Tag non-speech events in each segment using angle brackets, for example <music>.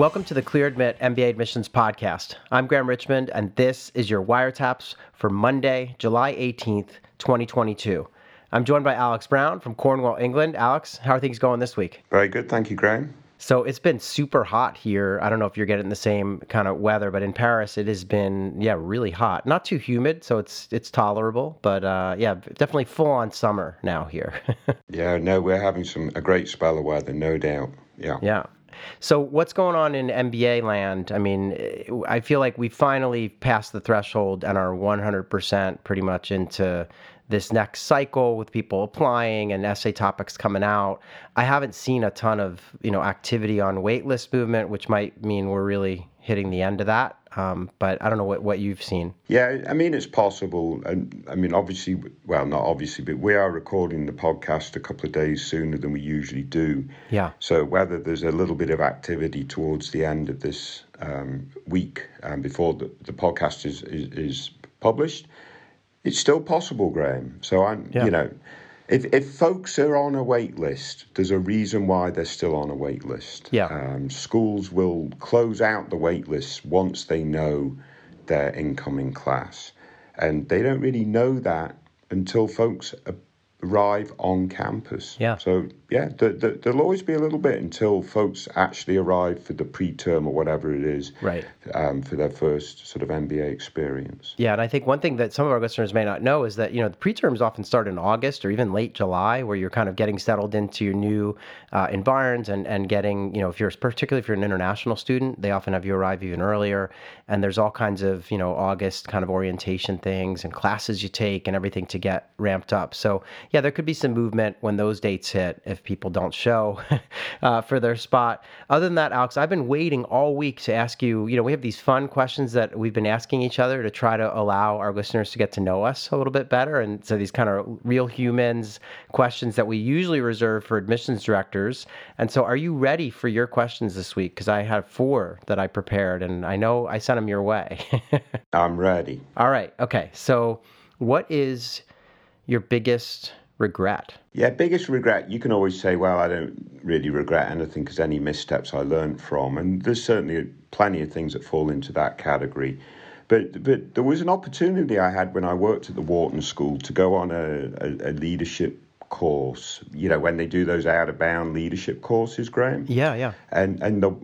Welcome to the Clear Admit MBA Admissions Podcast. I'm Graham Richmond, and this is your wiretaps for Monday, July 18th, 2022. I'm joined by Alex Brown from Cornwall, England. Alex, how are things going this week? Very good. Thank you, Graham. So it's been super hot here. I don't know if you're getting the same kind of weather, but in Paris it has been yeah really hot. Not too humid, so it's it's tolerable. But uh, yeah, definitely full on summer now here. <laughs> yeah, no, we're having some a great spell of weather, no doubt. Yeah. Yeah. So what's going on in MBA land? I mean, I feel like we finally passed the threshold and are 100% pretty much into this next cycle with people applying and essay topics coming out. I haven't seen a ton of you know activity on waitlist movement, which might mean we're really hitting the end of that. Um, but I don't know what, what you've seen. Yeah, I mean, it's possible. And I mean, obviously, well, not obviously, but we are recording the podcast a couple of days sooner than we usually do. Yeah. So whether there's a little bit of activity towards the end of this um, week um, before the, the podcast is, is, is published, it's still possible, Graham. So I'm, yeah. you know, if if folks are on a wait list, there's a reason why they're still on a wait list. Yeah. Um, schools will close out the wait list once they know their incoming class, and they don't really know that until folks arrive on campus. Yeah. So yeah, the, the, there'll always be a little bit until folks actually arrive for the pre-term or whatever it is. Right. Um, for their first sort of MBA experience. Yeah, and I think one thing that some of our listeners may not know is that you know the pre-terms often start in August or even late July, where you're kind of getting settled into your new uh, environs and and getting you know if you're particularly if you're an international student, they often have you arrive even earlier, and there's all kinds of you know August kind of orientation things and classes you take and everything to get ramped up. So yeah, there could be some movement when those dates hit if people don't show <laughs> uh, for their spot. Other than that, Alex, I've been waiting all week to ask you. You know, we have these fun questions that we've been asking each other to try to allow our listeners to get to know us a little bit better. And so these kind of real humans questions that we usually reserve for admissions directors. And so, are you ready for your questions this week? Because I have four that I prepared, and I know I sent them your way. <laughs> I'm ready. All right. Okay. So, what is your biggest regret? Yeah, biggest regret. You can always say, well, I don't really regret anything because any missteps I learned from. And there's certainly plenty of things that fall into that category. But, but there was an opportunity I had when I worked at the Wharton School to go on a, a, a leadership course, you know, when they do those out of bound leadership courses, Graham. Yeah, yeah. And, and the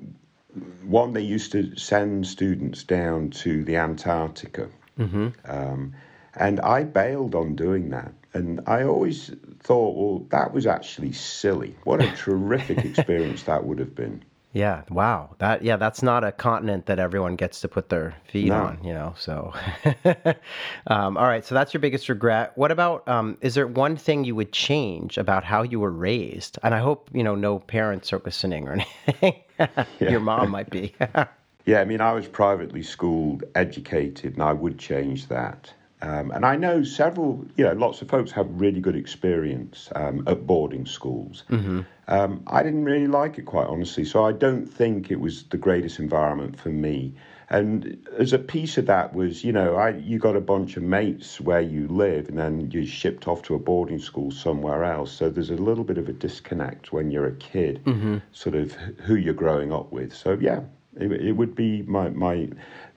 one, they used to send students down to the Antarctica. Mm-hmm. Um, and I bailed on doing that. And I always thought, well, that was actually silly. What a <laughs> terrific experience that would have been. Yeah, wow. That yeah, that's not a continent that everyone gets to put their feet no. on, you know. So, <laughs> um, all right. So that's your biggest regret. What about? Um, is there one thing you would change about how you were raised? And I hope you know no parents are listening or <laughs> anything. your mom might be. yeah, I mean, I was privately schooled, educated, and I would change that. Um, and I know several, you know, lots of folks have really good experience um, at boarding schools. Mm-hmm. Um, I didn't really like it, quite honestly. So I don't think it was the greatest environment for me. And as a piece of that was, you know, I you got a bunch of mates where you live, and then you're shipped off to a boarding school somewhere else. So there's a little bit of a disconnect when you're a kid, mm-hmm. sort of who you're growing up with. So yeah, it, it would be my my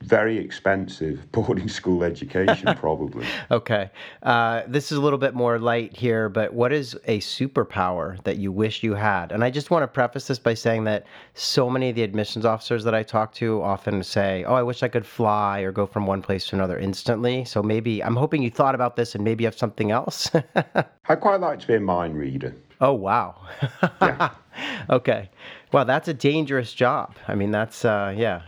very expensive <laughs> boarding school education, <laughs> probably. okay. Uh, this is a little bit more light here, but what is a superpower that you wish you had? And I just want to preface this by saying that so many of the admissions officers that I talk to often say, Oh, I wish I could fly or go from one place to another instantly. So maybe I'm hoping you thought about this and maybe you have something else. <laughs> I quite like to be a mind reader. Oh, wow. yeah. <laughs> Okay. Well, that's a dangerous job. I mean, that's, uh, yeah.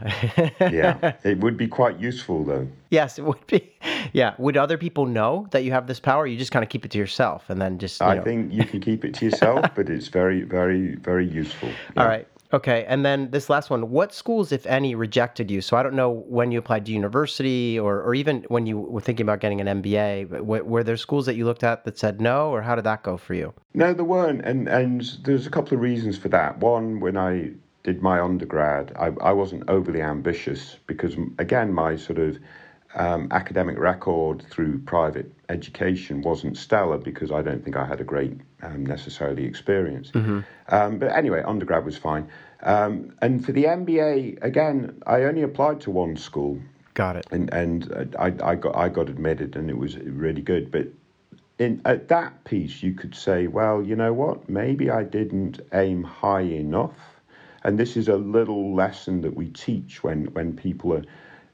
yeah. <laughs> It would be quite useful, though. Yes, it would be. Yeah. Would other people know that you have this power? You just kind of keep it to yourself and then just. I know. think you can keep it to yourself, <laughs> but it's very, very, very useful. Yeah. All right. Okay, and then this last one: what schools, if any, rejected you? So I don't know when you applied to university, or or even when you were thinking about getting an MBA. Were, were there schools that you looked at that said no, or how did that go for you? No, there weren't, and and there's a couple of reasons for that. One, when I did my undergrad, I, I wasn't overly ambitious because again, my sort of um, academic record through private education wasn't stellar because I don't think I had a great um, necessarily experience. Mm-hmm. Um, but anyway, undergrad was fine. Um, and for the MBA, again, I only applied to one school. Got it. And and I, I got I got admitted, and it was really good. But in at that piece, you could say, well, you know what? Maybe I didn't aim high enough. And this is a little lesson that we teach when when people are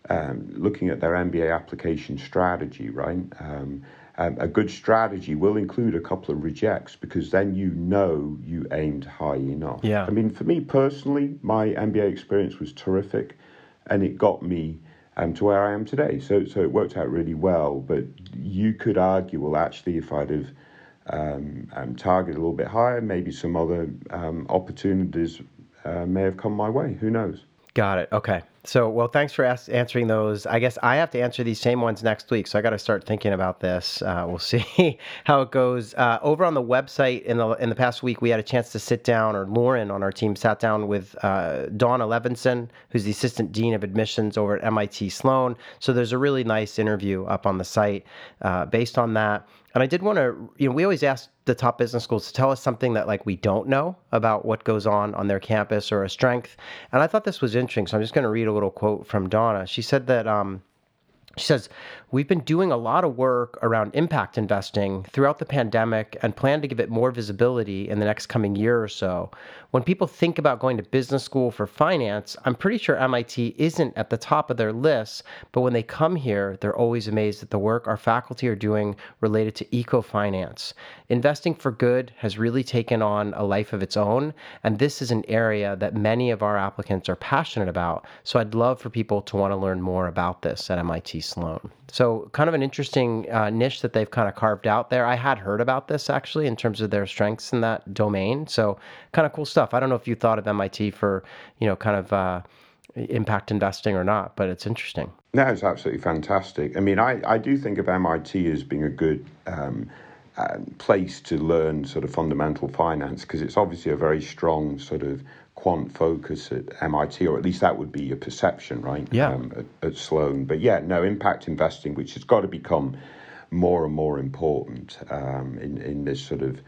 um, looking at their MBA application strategy, right? Um, um, a good strategy will include a couple of rejects because then you know you aimed high enough. Yeah. I mean, for me personally, my MBA experience was terrific, and it got me um, to where I am today. So, so it worked out really well. But you could argue, well, actually, if I'd have um, um, targeted a little bit higher, maybe some other um, opportunities uh, may have come my way. Who knows? Got it. Okay. So, well, thanks for answering those. I guess I have to answer these same ones next week, so I got to start thinking about this. Uh, we'll <laughs> see how it goes. Uh, over on the website in the in the past week, we had a chance to sit down, or Lauren on our team sat down with uh, Dawna Levenson, who's the assistant dean of admissions over at MIT Sloan. So there's a really nice interview up on the site uh, based on that. And I did want to, you know, we always ask the top business schools to tell us something that like we don't know about what goes on on their campus or a strength. And I thought this was interesting, so I'm just going to read a little quote from Dawna. She said that um, she says, We've been doing a lot of work around impact investing throughout the pandemic and plan to give it more visibility in the next coming year or so. When people think about going to business school for finance, I'm pretty sure MIT isn't at the top of their list, but when they come here, they're always amazed at the work our faculty are doing related to eco finance. Investing for good has really taken on a life of its own, and this is an area that many of our applicants are passionate about. So I'd love for people to want to learn more about this at MIT Sloan. So, kind of an interesting uh, niche that they've kind of carved out there. I had heard about this actually in terms of their strengths in that domain. So, kind of cool stuff. I don't know if you thought of MIT for, you know, kind of uh, impact investing or not, but it's interesting. No, it's absolutely fantastic. I mean, I, I do think of MIT as being a good um, uh, place to learn sort of fundamental finance because it's obviously a very strong sort of quant focus at MIT, or at least that would be your perception, right? Yeah. Um, at, at, Sloan. But yeah, no, impact investing, which has got to become more and more important um, in, in this sort of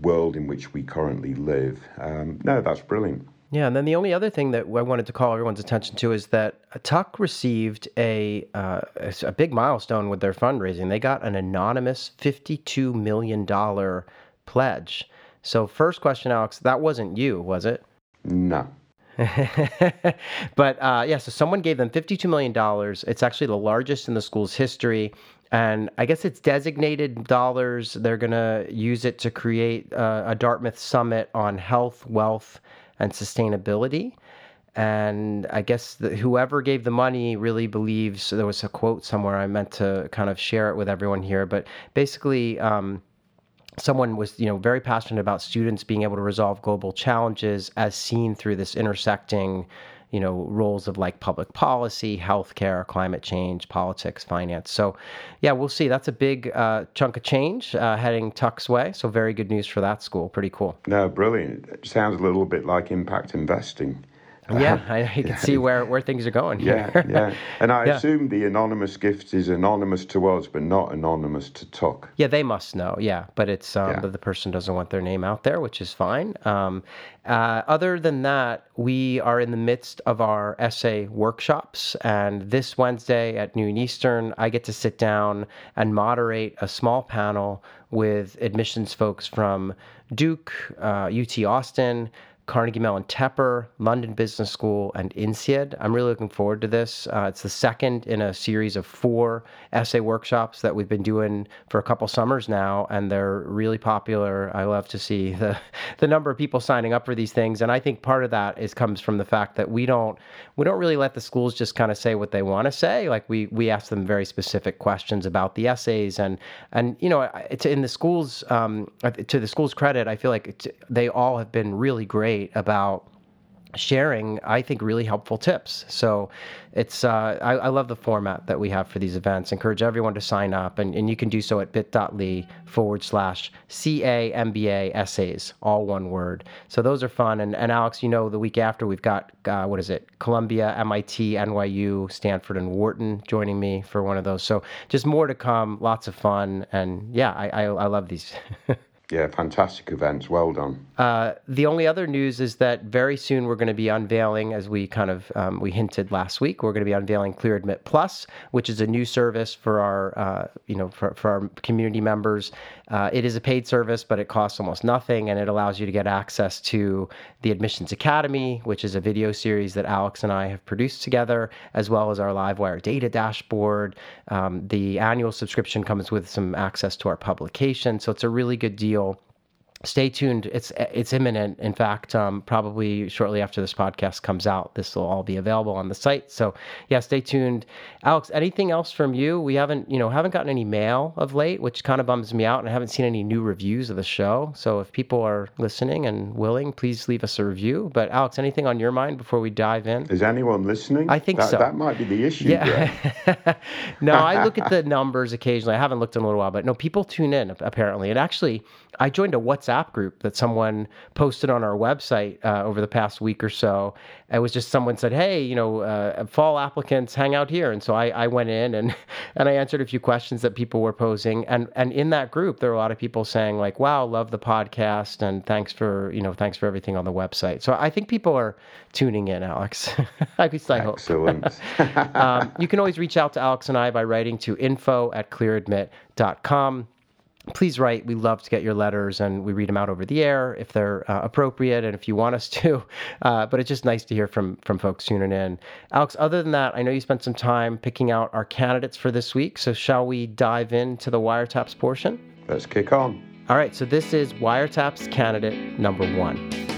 world in which we currently live. Um, no, that's brilliant. Yeah, and then the only other thing that I wanted to call everyone's attention to is that Tuck received a uh, a big milestone with their fundraising. They got an anonymous fifty-two million dollar pledge. So, first question, Alex, that wasn't you, was it? No. <laughs> but uh, yeah, so someone gave them $52 million. It's actually the largest in the school's history. And I guess it's designated dollars. They're going to use it to create uh, a Dartmouth summit on health, wealth, and sustainability. And I guess the, whoever gave the money really believes there was a quote somewhere. I meant to kind of share it with everyone here. But basically, um, someone was you know very passionate about students being able to resolve global challenges as seen through this intersecting you know roles of like public policy healthcare climate change politics finance. So yeah we'll see. That's a big uh, chunk of change uh, heading tuck's way. So very good news for that school. Pretty cool. No brilliant. It sounds a little bit like impact investing yeah, <laughs> I, you can see where, where things are going. Here. Yeah, yeah. And I <laughs> yeah. assume the anonymous gift is anonymous to us, but not anonymous to Tuck. Yeah, they must know. Yeah, but it's um, yeah. but the person doesn't want their name out there, which is fine. Um, uh, other than that, we are in the midst of our essay workshops, and this Wednesday at noon Eastern, I get to sit down and moderate a small panel with admissions folks from Duke, uh, UT Austin. Carnegie Mellon Tepper, London Business School, and INSEAD. I'm really looking forward to this. Uh, it's the second in a series of four essay workshops that we've been doing for a couple summers now, and they're really popular. I love to see the <laughs> the number of people signing up for these things, and I think part of that is comes from the fact that we don't we don't really let the schools just kind of say what they want to say. Like we we ask them very specific questions about the essays, and and you know, it's in the schools um, to the schools' credit, I feel like they all have been really great about sharing, I think, really helpful tips. So it's uh, I, I, love the format that we have for these events. Encourage everyone to sign up, and, and you can do so at bit.ly forward slash CAMBA essays, all one word. So those are fun. And, and Alex, you know, the week after we've got, uh, what is it, Columbia, MIT, NYU, Stanford, and Wharton joining me for one of those. So just more to come, lots of fun. And yeah, I, I, I love these. <laughs> Yeah, fantastic events. Well done. Uh, the only other news is that very soon we're going to be unveiling, as we kind of um, we hinted last week, we're going to be unveiling Clear Admit Plus, which is a new service for our uh, you know for, for our community members. Uh, it is a paid service, but it costs almost nothing, and it allows you to get access to the Admissions Academy, which is a video series that Alex and I have produced together, as well as our LiveWire data dashboard. Um, the annual subscription comes with some access to our publication, so it's a really good deal stay tuned. It's it's imminent. In fact, um, probably shortly after this podcast comes out, this will all be available on the site. So yeah, stay tuned. Alex, anything else from you? We haven't you know haven't gotten any mail of late, which kind of bums me out, and I haven't seen any new reviews of the show. So if people are listening and willing, please leave us a review. But Alex, anything on your mind before we dive in? Is anyone listening? I think that, so. That might be the issue. Yeah. <laughs> no, I look at the numbers occasionally. I haven't looked in a little while, but no, people tune in apparently, and actually, I joined a WhatsApp group that someone posted on our website uh, over the past week or so. It was just someone said, "Hey, you know, uh, fall applicants hang out here," and so I, I went in and <laughs> and I answered a few questions that people were posing, and and in that group there were a lot of people saying like, "Wow, love the podcast," and thanks for you know thanks for everything on the website. So I think people are tuning in, Alex. <laughs> At least I hope. Excellent. <laughs> um, you can always reach out to Alex and I by writing to info at clearadmit.com please write. We love to get your letters and we read them out over the air if they're uh, appropriate and if you want us <laughs> to. Uh, but it's just nice to hear from from folks tuning in. Alex, other than that, I know you spent some time picking out our candidates for this week. So shall we dive into the wiretaps portion? Let's kick on. All right. So this is wiretaps candidate number one.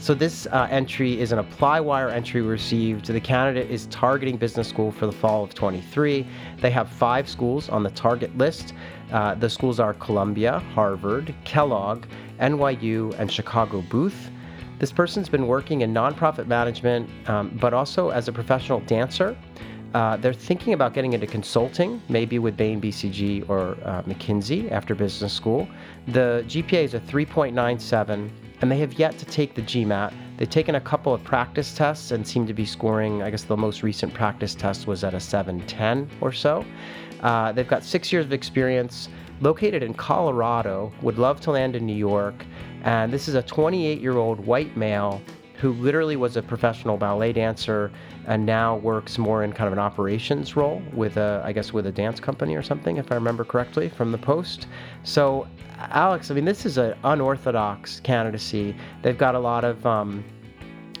So this uh, entry is an ApplyWire entry received. The candidate is targeting business school for the fall of 23. They have five schools on the target list. Uh, the schools are Columbia, Harvard, Kellogg, NYU, and Chicago Booth. This person's been working in nonprofit management, um, but also as a professional dancer. Uh, they're thinking about getting into consulting, maybe with Bain BCG or uh, McKinsey after business school. The GPA is a 3.97 and they have yet to take the GMAT. They've taken a couple of practice tests and seem to be scoring, I guess the most recent practice test was at a 710 or so. Uh, they've got six years of experience, located in Colorado, would love to land in New York, and this is a 28 year old white male who literally was a professional ballet dancer and now works more in kind of an operations role with a, I guess, with a dance company or something, if I remember correctly from the post. So, Alex, I mean, this is an unorthodox candidacy. They've got a lot of um,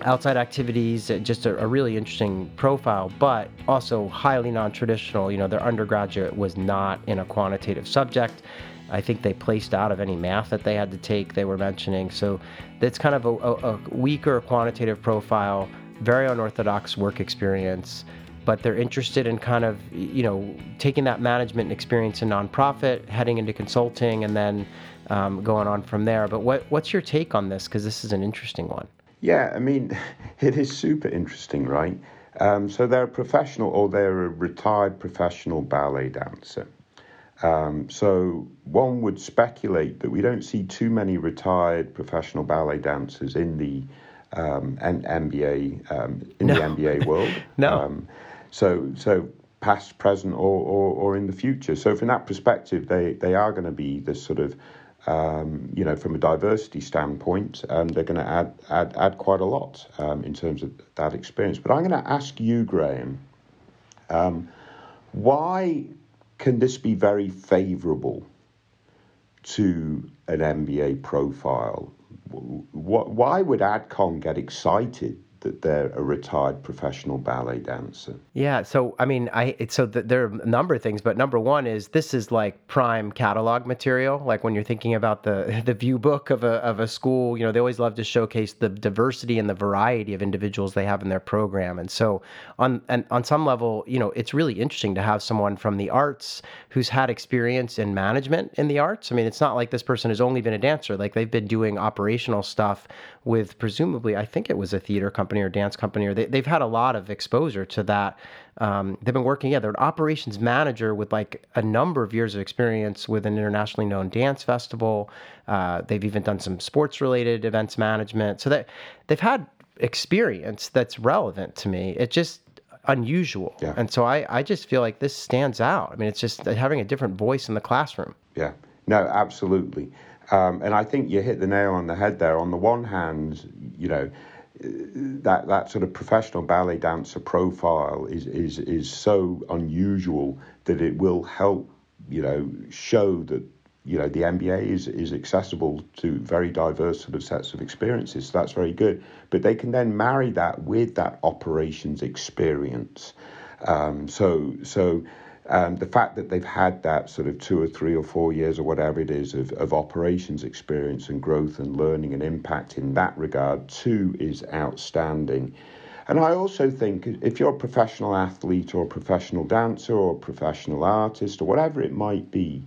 outside activities, uh, just a, a, really interesting profile, but also highly non traditional. You know, their undergraduate was not in a quantitative subject. I think they placed out of any math that they had to take, they were mentioning. So that's kind of a, a, a weaker quantitative profile, very unorthodox work experience, but they're interested in kind of, you know, taking that management experience in nonprofit, heading into consulting, and then um, going on from there. But what, what's your take on this? Because this is an interesting one. Yeah, I mean, <laughs> it is super interesting, right? Um, so they're a professional or they're a retired professional ballet dancer. Um, so one would speculate that we don't see too many retired professional ballet dancers in the um, MBA um, in no. the MBA world. <laughs> no. Um, so so past, present, or, or, or in the future. So from that perspective, they they are going to be this sort of um, you know, from a diversity standpoint, um, they're going to add, add add quite a lot um, in terms of that experience. But I'm going to ask you, Graham, um, why can this be very favourable to an MBA profile? Why would AdCom get excited that they're a retired professional ballet dancer. Yeah, so I mean, I so th- there are a number of things, but number one is this is like prime catalog material. Like when you're thinking about the <laughs> the view book of a of a school, you know, they always love to showcase the diversity and the variety of individuals they have in their program. And so on and on some level, you know, it's really interesting to have someone from the arts who's had experience in management in the arts. I mean, it's not like this person has only been a dancer; like they've been doing operational stuff with presumably, I think it was a theater company or dance company, or they, they've had a lot of exposure to that. Um, they've been working, yeah, they're an operations manager with like a number of years of experience with an internationally known dance festival. Uh, they've even done some sports related events management. So that they've had experience that's relevant to me. It just unusual. Yeah. And so I, I just feel like this stands out. I mean, it's just having a different voice in the classroom. Yeah. No, absolutely. Um, and I think you hit the nail on the head there. On the one hand, you know, that that sort of professional ballet dancer profile is is is so unusual that it will help, you know, show that you know the MBA is is accessible to very diverse sort of sets of experiences. So that's very good. But they can then marry that with that operations experience. Um, so so um, the fact that they've had that sort of two or three or four years or whatever it is of, of operations experience and growth and learning and impact in that regard too is outstanding. And I also think if you're a professional athlete or a professional dancer or a professional artist or whatever it might be,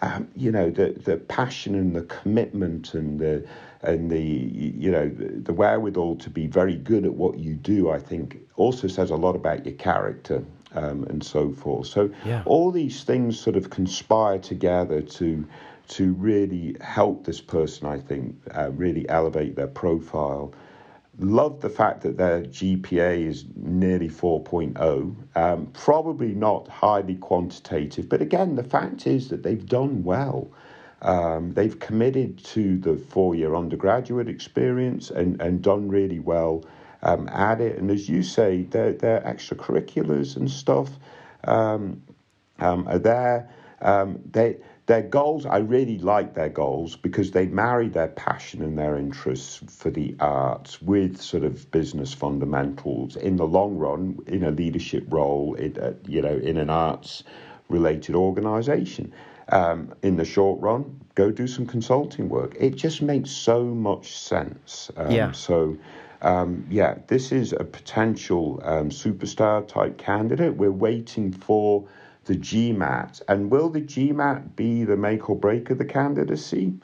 um, you know the the passion and the commitment and the and the you know the, the wherewithal to be very good at what you do, I think also says a lot about your character um, and so forth. So yeah. all these things sort of conspire together to to really help this person. I think uh, really elevate their profile. Love the fact that their GPA is nearly 4.0. Um, probably not highly quantitative, but again, the fact is that they've done well. Um, they've committed to the four year undergraduate experience and, and done really well um, at it. And as you say, their, their extracurriculars and stuff um, um, are there. Um, they, their goals, I really like their goals because they marry their passion and their interests for the arts with sort of business fundamentals in the long run in a leadership role, in, uh, you know, in an arts related organization. Um, in the short run, go do some consulting work. It just makes so much sense. Um, yeah. So um, yeah, this is a potential um, superstar type candidate. We're waiting for the GMAT. And will the GMAT be the make or break of the candidacy?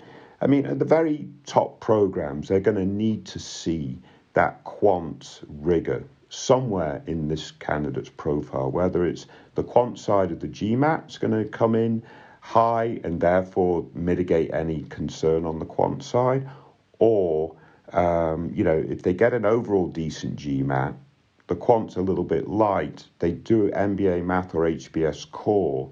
I mean, at the very top programs, they're going to need to see that quant rigor somewhere in this candidate's profile, whether it's the quant side of the GMAT is going to come in high and therefore mitigate any concern on the quant side, or um, you know, if they get an overall decent GMAT, the quant's a little bit light. They do MBA Math or HBS Core.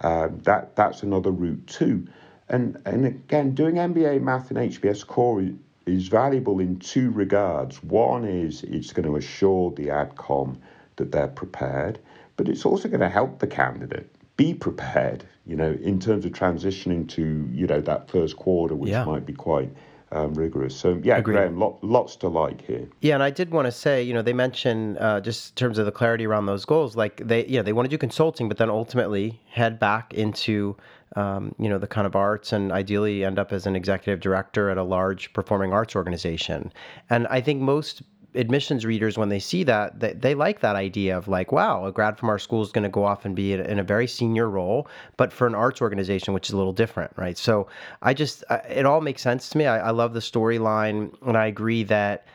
Uh, that that's another route too. And and again, doing MBA Math and HBS Core is, is valuable in two regards. One is it's going to assure the AdCom that they're prepared, but it's also going to help the candidate be prepared. You know, in terms of transitioning to you know that first quarter, which yeah. might be quite um, rigorous. So yeah, Agreed. Graham, lot, lots to like here. Yeah, and I did want to say, you know, they mentioned uh, just in terms of the clarity around those goals, like they, yeah, they want to do consulting, but then ultimately head back into, um, you know, the kind of arts and ideally end up as an executive director at a large performing arts organization. And I think most admissions readers when they see that they, they like that idea of like wow a grad from our school is going to go off and be in a very senior role but for an arts organization which is a little different right? So i just it all makes sense to me. I, I love the storyline and i agree that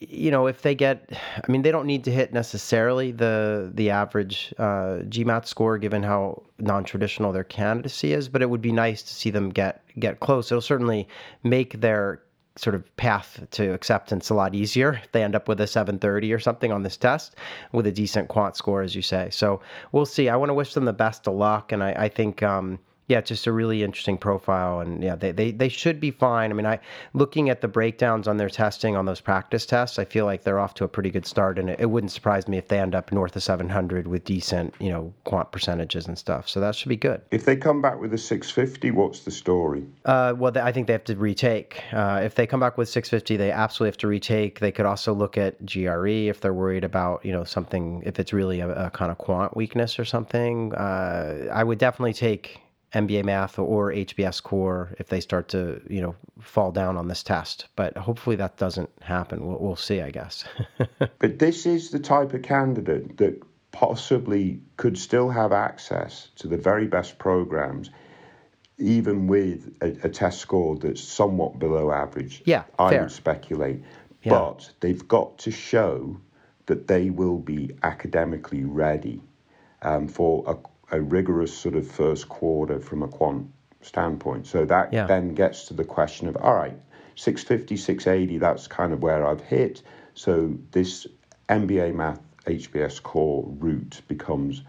you know if they get i mean they don't need to hit necessarily the the average uh, gmat score given how non-traditional their candidacy is but it would be nice to see them get get close. It'll certainly make their sort of path to acceptance a lot easier they end up with a 730 or something on this test with a decent quant score, as you say. So we'll see. I want to wish them the best of luck. And I, I think, um, Yeah, just a really interesting profile, and yeah, they, they, they should be fine. I mean, I looking at the breakdowns on their testing on those practice tests, I feel like they're off to a pretty good start, and it, it wouldn't surprise me if they end up north of 700 with decent, you know, quant percentages and stuff. So that should be good. If they come back with a 650, what's the story? Uh, well, I think they have to retake. Uh, if they come back with 650, they absolutely have to retake. They could also look at GRE if they're worried about, you know, something if it's really a, a kind of quant weakness or something. Uh, I would definitely take MBA math or HBS core if they start to, you know, fall down on this test. But hopefully that doesn't happen. We'll, we'll see, I guess. <laughs> but this is the type of candidate that possibly could still have access to the very best programs, even with a, a test score that's somewhat below average. Yeah, I fair. would speculate. Yeah. But they've got to show that they will be academically ready um, for a a rigorous sort of first quarter from a quant standpoint. So that yeah. then gets to the question of all right, 650, 680, that's kind of where I've hit. So this MBA math HBS core route becomes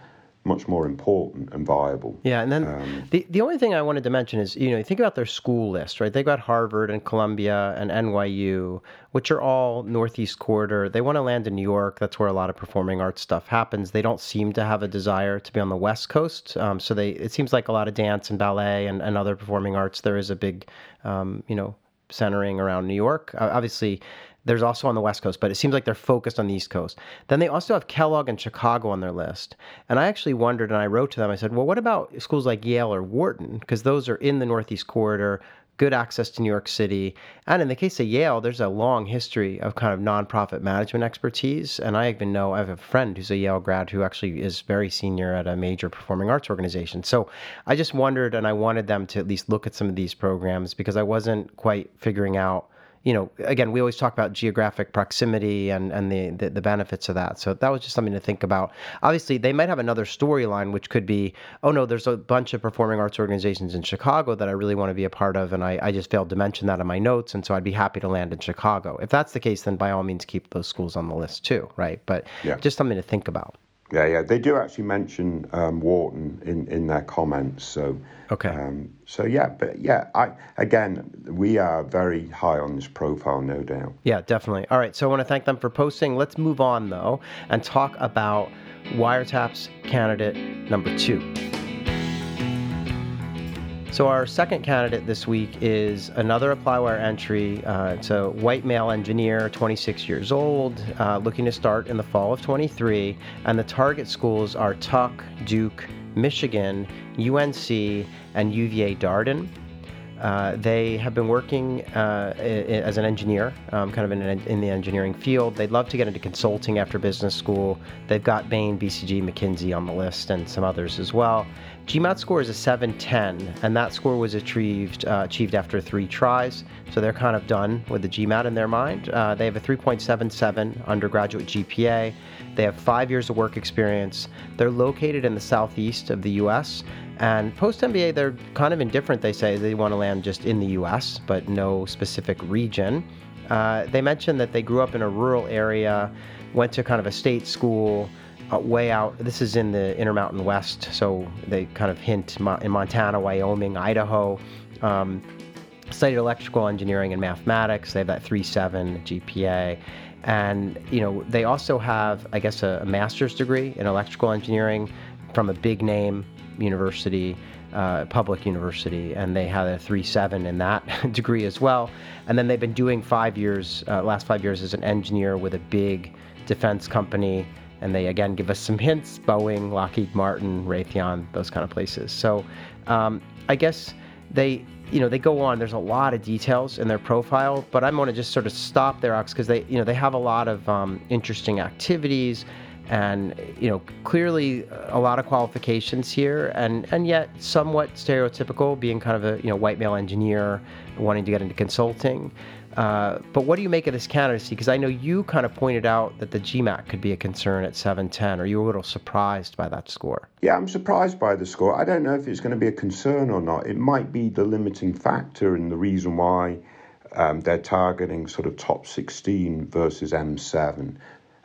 much more important and viable. Yeah, and then um, the the only thing I wanted to mention is you know you think about their school list, right? They've got Harvard and Columbia and NYU, which are all Northeast Corridor. They want to land in New York. That's where a lot of performing arts stuff happens. They don't seem to have a desire to be on the West Coast. Um, so they it seems like a lot of dance and ballet and, and other performing arts. There is a big, um, you know, centering around New York. Uh, obviously, there's also on the West Coast, but it seems like they're focused on the East Coast. Then they also have Kellogg and Chicago on their list. And I actually wondered, and I wrote to them, I said, well, what about schools like Yale or Wharton? Because those are in the Northeast Corridor, good access to New York City. And in the case of Yale, there's a long history of kind of nonprofit management expertise. And I even know I have a friend who's a Yale grad who actually is very senior at a major performing arts organization. So I just wondered, and I wanted them to at least look at some of these programs because I wasn't quite figuring out you know, again, we always talk about geographic proximity and, and the, the, the, benefits of that. So that was just something to think about. Obviously, they might have another storyline, which could be, oh no, there's a bunch of performing arts organizations in Chicago that I really want to be a part of, and I, I just failed to mention that in my notes, and so I'd be happy to land in Chicago. If that's the case, then by all means keep those schools on the list too, right? But yeah. just something to think about. Yeah, yeah, they do actually mention um, Wharton in, in their comments. So okay. Um, so yeah, but yeah, I again, we are very high on this profile, no doubt. Yeah, definitely. All right, so I want to thank them for posting. Let's move on though and talk about wiretaps candidate number two. So our second candidate this week is another ApplyWire entry. Uh, it's a white male engineer, 26 years old, uh, looking to start in the fall of 23. And the target schools are Tuck, Duke, Michigan, UNC, and UVA Darden. Uh, they have been working uh, as an engineer, um, kind of in, in, the engineering field. They'd love to get into consulting after business school. They've got Bain, BCG, McKinsey on the list, and some others as well. GMAT score is a 710, and that score was achieved uh, achieved after three tries. So they're kind of done with the GMAT in their mind. Uh, they have a 3.77 undergraduate GPA. They have five years of work experience. They're located in the southeast of the U.S. And post MBA, they're kind of indifferent. They say they want to land just in the U.S., but no specific region. Uh, they mentioned that they grew up in a rural area, went to kind of a state school way out. This is in the Intermountain West, so they kind of hint in Montana, Wyoming, Idaho. Um, studied electrical engineering and mathematics. They have that 3.7 GPA. And, you know, they also have, I guess, a, a master's degree in electrical engineering from a big name university, uh, public university, and they had a 3.7 in that <laughs> degree as well. And then they've been doing five years, uh, last five years as an engineer with a big defense company and they again give us some hints Boeing, Lockheed Martin, Raytheon, those kind of places. So um, I guess they you know they go on there's a lot of details in their profile but i'm going to just sort of stop there Ox, because they you know they have a lot of um, interesting activities and you know clearly a lot of qualifications here and and yet somewhat stereotypical being kind of a you know white male engineer wanting to get into consulting uh, but what do you make of this candidacy? Because I know you kind of pointed out that the GMAT could be a concern at 710. Are you a little surprised by that score? Yeah, I'm surprised by the score. I don't know if it's going to be a concern or not. It might be the limiting factor and the reason why um, they're targeting sort of top 16 versus M7.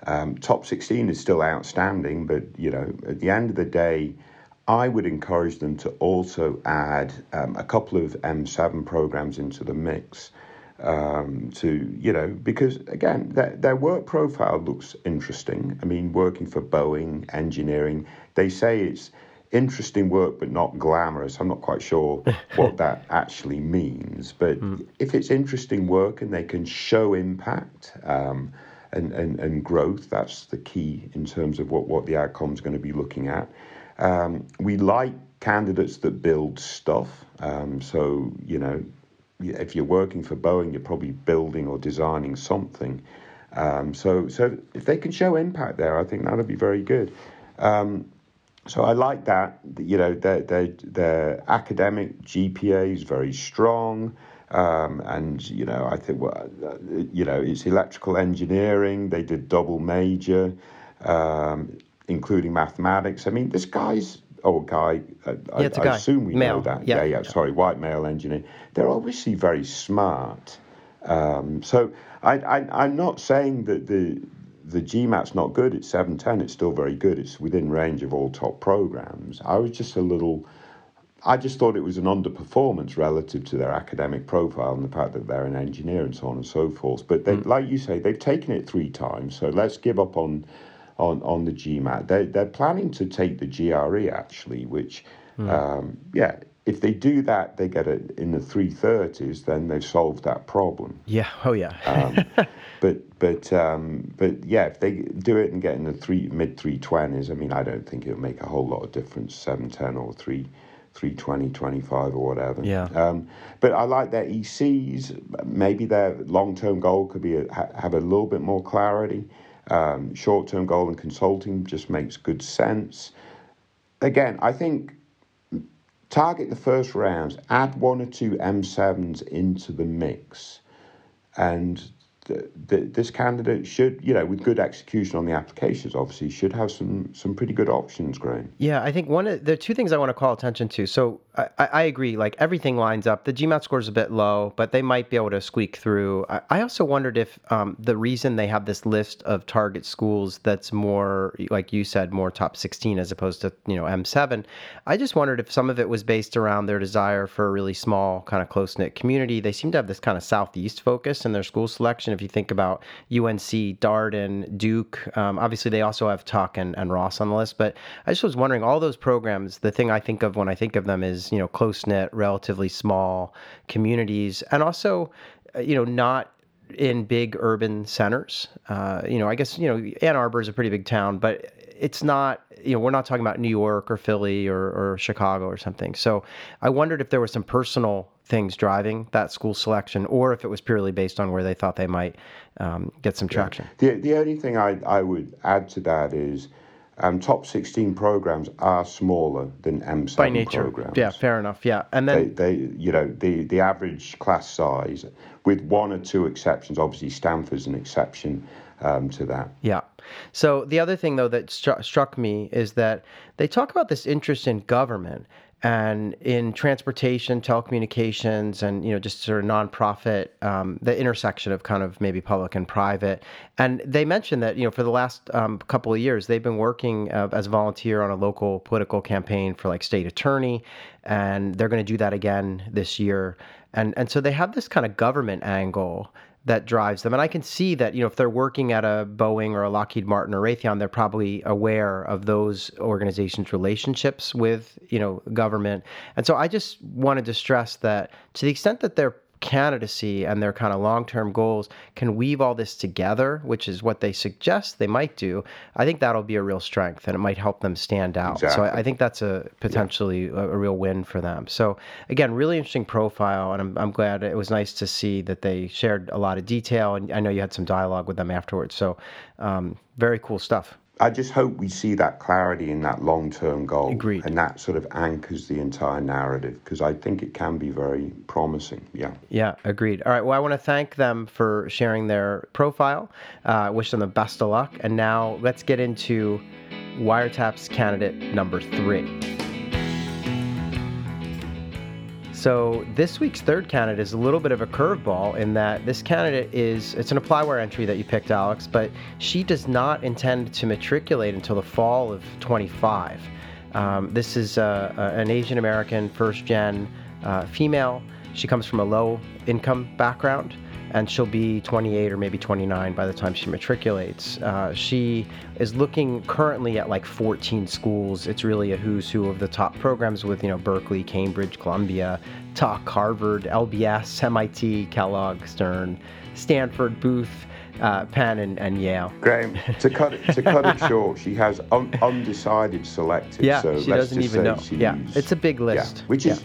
Um, top 16 is still outstanding, but you know, at the end of the day, I would encourage them to also add um, a couple of M7 programs into the mix. Um, to you know because again their, their work profile looks interesting. I mean, working for Boeing, engineering, they say it's interesting work but not glamorous. I'm not quite sure <laughs> what that actually means, but mm. if it's interesting work and they can show impact. Um, and, and, and growth. That's the key in terms of what, what the outcome is going to be looking at. Um, we like candidates that build stuff. Um, so, you know, if you're working for Boeing, you're probably building or designing something. Um, so, so if they can show impact there, I think that'll be very good. Um, so I like that. You know, their their, their academic GPA is very strong. Um, and you know, I think well, you know, it's electrical engineering. They did double major, um, including mathematics. I mean, this guy's oh, guy. Uh, I, yeah, I, assume we male. know that. Yeah. yeah, yeah. Sorry, white male engineer. They're obviously very smart. Um, so I, I, I'm not saying that the the GMAT's not good. It's 710. It's still very good. It's within range of all top programs. I was just a little I just thought it was an underperformance relative to their academic profile and the fact that they're an engineer and so on and so forth. But they, mm. like you say, they've taken it three times, so let's give up on on on the GMAT. They they're planning to take the GRE actually, which mm. um, yeah, if they do that, they get it in the three thirties, then they've solved that problem. Yeah. Oh yeah. um, <laughs> but but um, but yeah, if they do it and get in the three mid three twenties, I mean, I don't think it'll make a whole lot of difference, seven ten or three 320, 25 or whatever. Yeah. Um, but I like their ECs. Maybe their long term goal could be a, have a little bit more clarity. Um, Short term goal and consulting just makes good sense. Again, I think target the first rounds, add one or two M7s into the mix, and the, this candidate should, you know, with good execution on the applications, obviously, should have some some pretty good options, Graham. Yeah, I think one of the two things I want to call attention to. So I, I agree, like everything lines up. The GMAT score is a bit low, but they might be able to squeak through. I, I also wondered if um, the reason they have this list of target schools that's more, like you said, more top 16 as opposed to you know M7. I just wondered if some of it was based around their desire for a really small, kind of close knit community. They seem to have this kind of southeast focus in their school selection if you think about UNC, Darden, Duke, um, obviously they also have Tuck and, and Ross on the list. But I just was wondering, all those programs, the thing I think of when I think of them is, you know, close knit, relatively small communities, and also, uh, you know, not in big urban centers. Uh, you know, I guess, you know, Ann Arbor is a pretty big town, but it's not you know we're not talking about New York or Philly or, or Chicago or something. So I wondered if there were some personal things driving that school selection, or if it was purely based on where they thought they might um, get some traction. Yeah. The the only thing I I would add to that is. Um, top 16 programs are smaller than M7 By nature. programs. Yeah, fair enough. Yeah. And then they, they, you know, the, the average class size, with one or two exceptions, obviously Stanford's an exception um, to that. Yeah. So the other thing, though, that stru- struck me is that they talk about this interest in government and in transportation, telecommunications, and you know just sort of nonprofit, um, the intersection of kind of maybe public and private. And they mentioned that you know for the last um, couple of years they've been working uh, as a volunteer on a local political campaign for like state attorney, and they're going to do that again this year. And and so they have this kind of government angle that drives them. And I can see that, you know, if they're working at a Boeing or a Lockheed Martin or Raytheon, they're probably aware of those organizations' relationships with, you know, government. And so I just wanted to stress that to the extent that they're candidacy and their kind of long term goals can weave all this together, which is what they suggest they might do, I think that'll be a real strength and it might help them stand out. Exactly. So I, I, think that's a potentially yeah. a, a, real win for them. So again, really interesting profile, and I'm, I'm glad it was nice to see that they shared a lot of detail. And I know you had some dialogue with them afterwards. So um, very cool stuff. I just hope we see that clarity in that long term goal. Agreed. And that sort of anchors the entire narrative because I think it can be very promising. Yeah. Yeah, agreed. All right. Well, I want to thank them for sharing their profile. Uh, wish them the best of luck. And now let's get into Wiretaps candidate number three. So this week's third candidate is a little bit of a curveball in that this candidate is it's an ApplyWire entry that you picked, Alex, but she does not intend to matriculate until the fall of 25. Um, this is uh, an Asian American first gen uh, female. She comes from a low income background and she'll be 28 or maybe 29 by the time she matriculates. Uh, she is looking currently at like 14 schools. It's really a who's who of the top programs with, you know, Berkeley, Cambridge, Columbia, Tuck, Harvard, LBS, MIT, Kellogg, Stern, Stanford, Booth. Uh, Penn and, and, Yale. Graham, to cut it to cut it <laughs> short, she has un- undecided selected. Yeah, so she doesn't even know. Yeah, it's a big list. Yeah, which is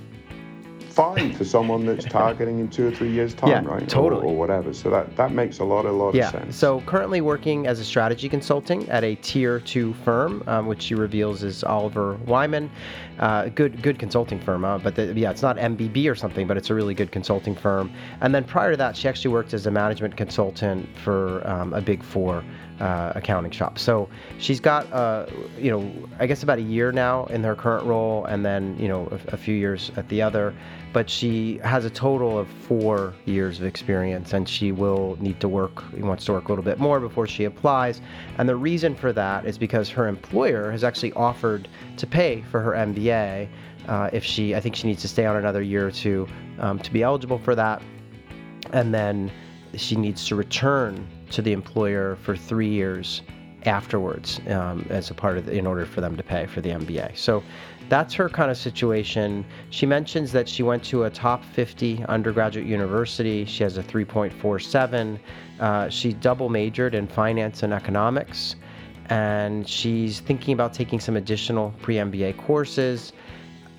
fine for someone that's targeting in two or three years' time, yeah, right? Totally. Or, or, whatever. So that, that makes a lot, a lot yeah. of sense. So currently working as a strategy consulting at a tier two firm, um, which she reveals is Oliver Wyman. Uh, good, good consulting firm, uh, but the, yeah, it's not MBB or something, but it's a really good consulting firm. And then prior to that, she actually worked as a management consultant for um, a big four uh, accounting shop. So she's got, uh, you know, I guess about a year now in her current role, and then you know a, a, few years at the other. But she has a total of four years of experience, and she will need to work. Wants to work a little bit more before she applies. And the reason for that is because her employer has actually offered to pay for her MBA. Uh, if she, I think she needs to stay on another year or two um, to be eligible for that, and then she needs to return to the employer for three years afterwards um, as a part of the, in order for them to pay for the MBA. So that's her kind of situation. She mentions that she went to a top 50 undergraduate university. She has a 3.47. Uh, she double majored in finance and economics, and she's thinking about taking some additional pre MBA courses.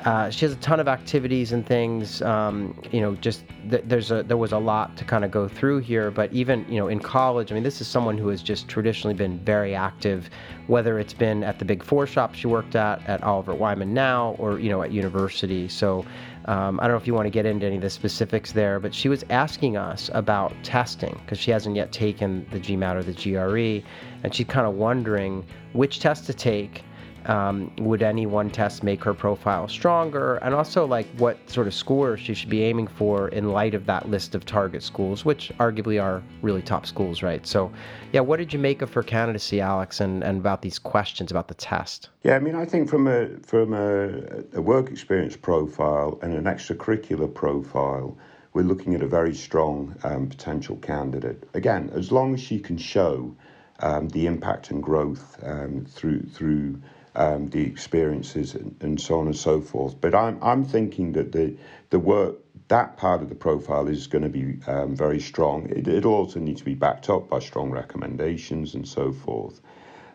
Uh, she has a ton of activities and things. Um, you know, just th- there's a there was a lot to kind of go through here. But even you know in college, I mean, this is someone who has just traditionally been very active, whether it's been at the big four shop she worked at at Oliver Wyman now, or you know at university. So um, I don't know if you want to get into any of the specifics there, but she was asking us about testing because she hasn't yet taken the GMAT or the GRE, and she's kind of wondering which test to take um, would any one test make her profile stronger? And also, like, what sort of score she should be aiming for in light of that list of target schools, which arguably are really top schools, right? So, yeah, what did you make of her candidacy, Alex, and, and about these questions about the test? Yeah, I mean, I think from a from a, a work experience profile and an extracurricular profile, we're looking at a very strong um, potential candidate. Again, as long as she can show um, the impact and growth um, through through um, the experiences and, and, so on and so forth. But I'm I'm thinking that the the work that part of the profile is going to be um, very strong. It, it'll also needs to be backed up by strong recommendations and so forth.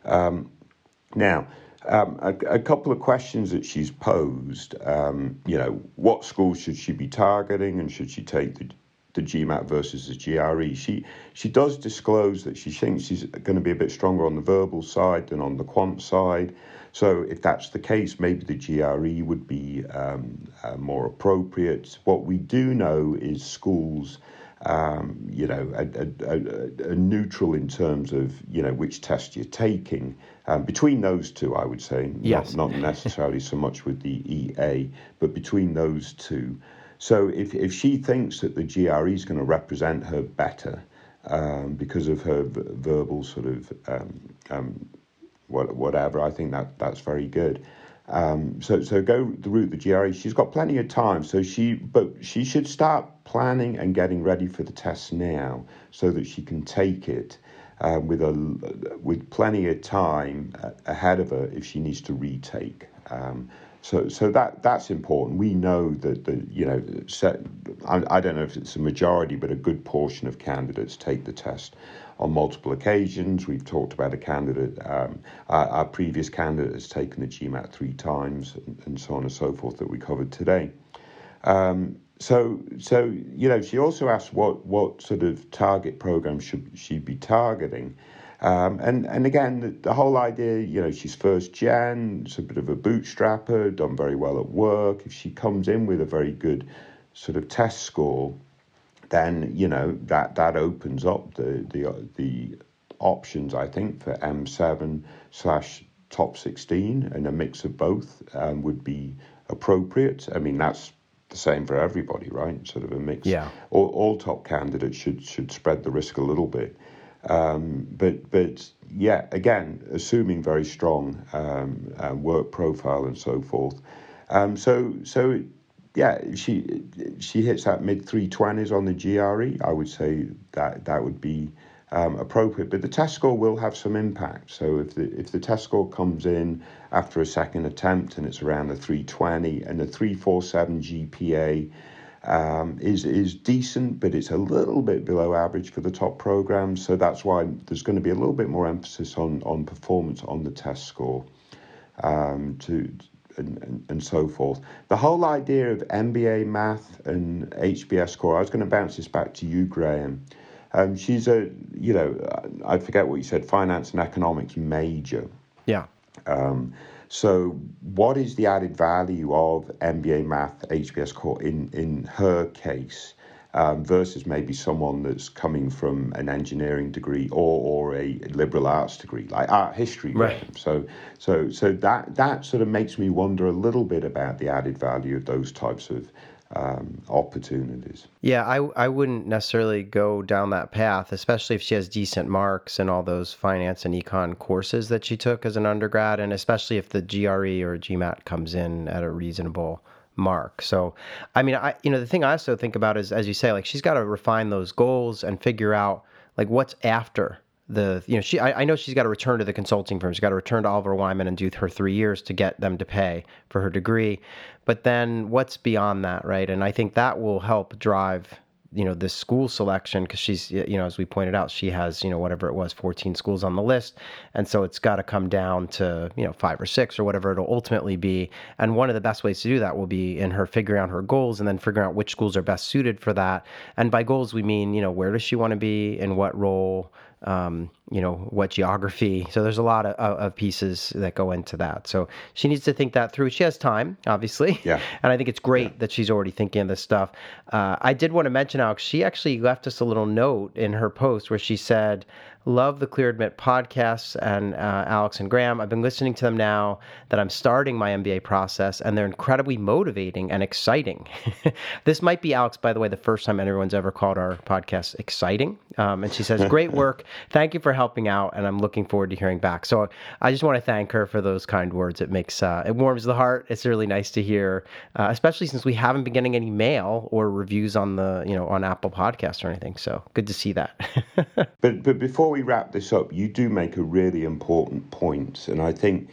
Um, now. Um, a, a, couple of questions that she's posed. Um, you know, what schools should she be targeting, and should she take the the GMAT versus the GRE. She she does disclose that she thinks she's going to be a bit stronger on the verbal side than on the quant side. So if that's the case, maybe the GRE would be um, uh, more appropriate. What we do know is schools. Um, you know, a, a, a, neutral in terms of you know which test you're taking. Um, between those two, I would say, yes. not, not <laughs> necessarily so much with the EA, but between those two, so if, if she thinks that the GRE is going to represent her better um, because of her v- verbal sort of um, um, whatever, I think that that's very good. Um, so so go the route the GRE. She's got plenty of time. So she but she should start planning and getting ready for the test now so that she can take it. Um, with a with plenty of time ahead of her if she needs to retake. Um, so, so that that's important. We know that the you know, set, I, I don't know if it's a majority, but a good portion of candidates take the test on multiple occasions. We've talked about a candidate, um, our, our, previous candidate has taken the GMAT three times, and, and, so on and so forth that we covered today. Um, so, so you know, she also asked what what sort of target program should she be targeting. Um, and and again, the, the, whole idea, you know, she's first gen, she's a bit of a bootstrapper, done very well at work. If she comes in with a very good sort of test score, then you know that that opens up the the the options. I think for M7 slash top 16 and a mix of both um, would be appropriate. I mean, that's the same for everybody, right? Sort of a mix. Yeah. All, all top candidates should should spread the risk a little bit. Um, but but yeah, again, assuming very strong um, uh, work profile and so forth. Um, so so yeah, she she hits that mid three twenties on the GRE. I would say that that would be um, appropriate. But the test score will have some impact. So if the if the test score comes in after a second attempt and it's around the 320 and the 347 GPA um, is is decent, but it's a little bit below average for the top programs. So that's why there's going to be a little bit more emphasis on on performance on the test score um, to. And, and, and, so forth. The whole idea of MBA math and HBS core, I was going to bounce this back to you, Graham. Um, she's a, you know, I forget what you said, finance and economics major. Yeah. Um, so, what is the added value of MBA Math HBS core in in her case? Um, versus maybe someone that's coming from an engineering degree or, or a liberal arts degree, like art history. Right. So, so, so that that sort of makes me wonder a little bit about the added value of those types of um, opportunities. Yeah, I, I wouldn't necessarily go down that path, especially if she has decent marks in all those finance and econ courses that she took as an undergrad, and especially if the GRE or GMAT comes in at a reasonable mark. So, I mean, I you know the thing I also think about is, as you say, like she's got to refine those goals and figure out like what's after the you know she I, I, know she's got to return to the consulting firm. She's got to return to oliver wyman and do her three years to get them to pay for her degree. But then what's beyond that right? And i think that will help drive you know this school selection because she's you know as we pointed out she has you know whatever it was 14 schools on the list. And so it's got to come down to you know five or six or whatever it'll ultimately be. And one of the best ways to do that will be in her figuring out her goals and then figuring out which schools are best suited for that. And by goals we mean you know where does she want to be in what role um, you know what geography. So there's a lot of, of, pieces that go into that. So she needs to think that through. She has time obviously. Yeah. <laughs> And i think it's great yeah. that she's already thinking of this stuff. Uh, i did want to mention alex she actually left us a little note in her post where she said Love the Clear Admit podcasts and uh, Alex and Graham. I've been listening to them now that I'm starting my MBA process, and they're incredibly motivating and exciting. <laughs> this might be, Alex, by the way, the first time anyone's ever called our podcast exciting. Um, and she says, <laughs> Great work. Thank you for helping out, and I'm looking forward to hearing back. So I just want to thank her for those kind words. It makes, uh, it warms the heart. It's really nice to hear, uh, especially since we haven't been getting any mail or reviews on the, you know, on Apple Podcasts or anything. So good to see that. <laughs> but, but before we wrap this up, you do make a really important point, and I think,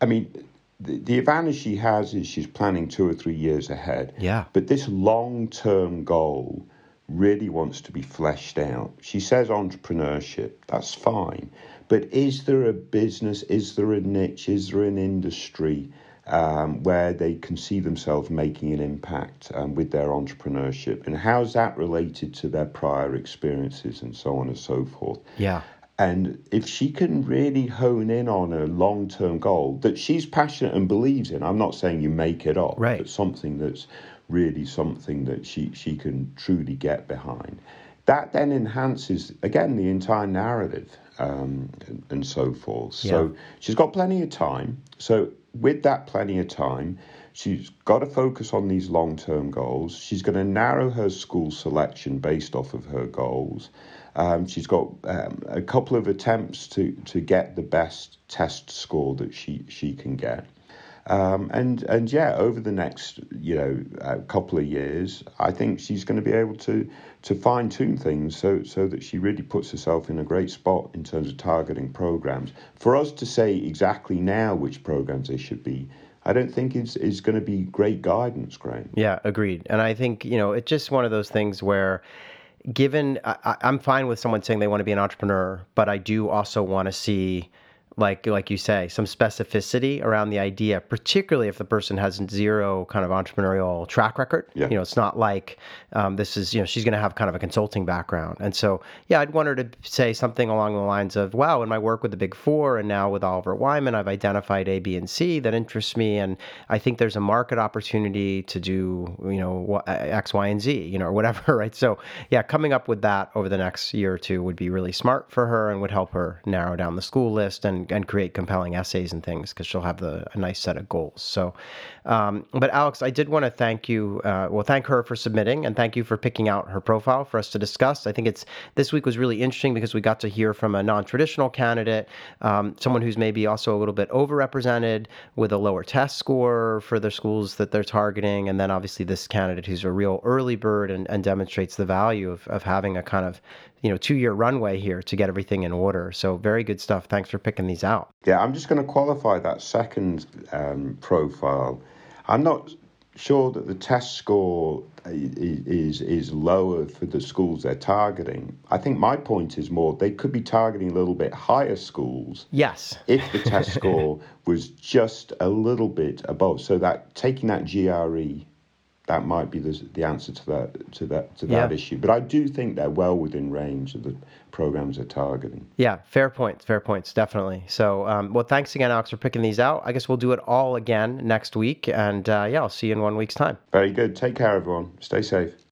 I mean, the, the advantage she has is she's planning two or three years ahead. Yeah. But this long-term goal really wants to be fleshed out. She says entrepreneurship, that's fine. But is there a business, is there a niche, is there an industry um, where they can see themselves making an impact um, with their entrepreneurship, and how's that related to their prior experiences and so on and so forth. Yeah. And if she can really hone in on a long term goal that she's passionate and believes in, I'm not saying you make it up, right. but something that's really something that she, she can truly get behind. That then enhances, again, the entire narrative um, and, and, so forth. Yeah. So she's got plenty of time. So with that plenty of time, she's got to focus on these long term goals. She's going to narrow her school selection based off of her goals. Um, she's got um, a couple of attempts to, to get the best test score that she, she can get. Um, and and yeah, over the next you know uh, couple of years, I think she's going to be able to to fine tune things so so that she really puts herself in a great spot in terms of targeting programs. For us to say exactly now which programs they should be, I don't think is is going to be great guidance, Graham. Yeah, agreed. And I think you know it's just one of those things where given I, am fine with someone saying they want to be an entrepreneur, but I do also want to see like like you say, some specificity around the idea, particularly if the person has zero kind of entrepreneurial track record. Yeah. You know, it's not like um, this is you know she's going to have kind of a consulting background, and so yeah, I'd want her to say something along the lines of, "Wow, in my work with the Big Four and now with Oliver Wyman, I've identified A, B, and C that interests me, and I think there's a market opportunity to do you know X, Y, and Z, you know, or whatever, <laughs> right? So yeah, coming up with that over the next year or two would be really smart for her and would help her narrow down the school list and and, create compelling essays and things because she'll have the a nice set of goals. So, um, but Alex, I did want to thank you. Uh, well, thank her for submitting and thank you for picking out her profile for us to discuss. I think it's this week was really interesting because we got to hear from a non-traditional candidate, um, someone who's maybe also a little bit overrepresented with a lower test score for the schools that they're targeting, and then obviously this candidate who's a real early bird and, and demonstrates the value of, of having a kind of you know two year runway here to get everything in order. So very good stuff. Thanks for picking these out. Yeah, I'm just going to qualify that second um, profile. I'm not sure that the test score is is lower for the schools they're targeting. I think my point is more they could be targeting a little bit higher schools. Yes. If the test score <laughs> was just a little bit above, so that taking that GRE that might be the, the answer to that to that to that yeah. issue. But I do think they're well within range of the programs they're targeting. Yeah, fair points, fair points, definitely. So, um, well, thanks again, Alex, for picking these out. I guess we'll do it all again next week, and uh, yeah, I'll see you in one week's time. Very good. Take care, everyone. Stay safe.